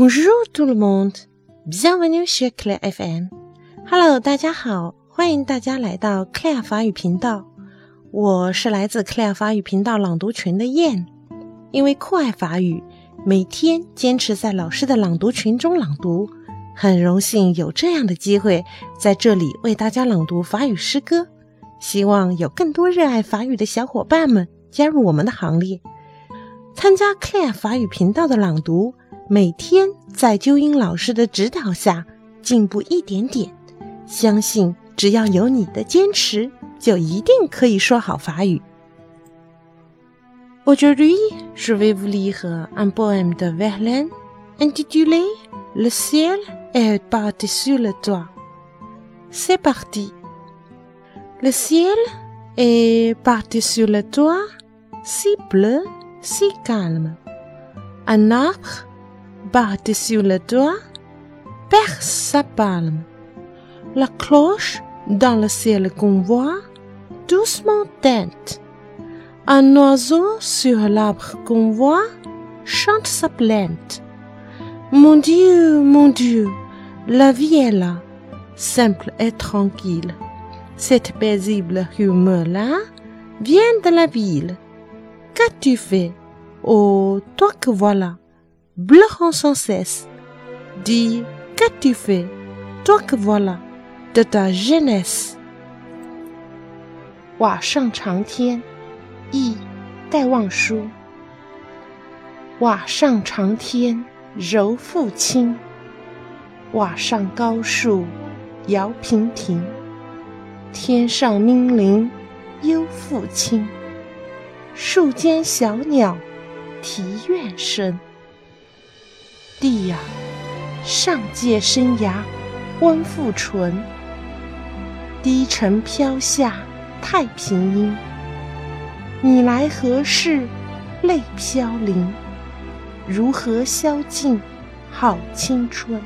Bonjour tout le monde, bienvenue sur Claire FM. Hello，大家好，欢迎大家来到 Claire 法语频道。我是来自 Claire 法语频道朗读群的燕。因为酷爱法语，每天坚持在老师的朗读群中朗读，很荣幸有这样的机会在这里为大家朗读法语诗歌。希望有更多热爱法语的小伙伴们加入我们的行列，参加 Claire 法语频道的朗读。每天在纠音老师的指导下进步一点点，相信只要有你的坚持，就一定可以说好法语。Aujourd'hui, je vais vous lire un poème de Verlaine intitulé Le ciel est par-dessus le toit. C'est parti. Le ciel est par-dessus le toit, si bleu, si calme. Un arbre par-dessus le toit, perce sa palme. La cloche dans le ciel qu'on voit, doucement teinte. Un oiseau sur l'arbre qu'on voit, chante sa plainte. Mon Dieu, mon Dieu, la vie est là, simple et tranquille. Cette paisible rumeur-là vient de la ville. Qu'as-tu fait, oh, toi que voilà? Pleurant sans cesse. Dis, qu'as-tu fait, toi que voilà, de ta jeunesse？瓦上长天，忆戴望舒。瓦上长天柔复轻，瓦上高树摇平庭。天上 minh 灵幽复清，树间小鸟啼怨声。地呀，上界生涯温复淳，低沉飘下太平音。你来何事泪飘零？如何消尽好青春？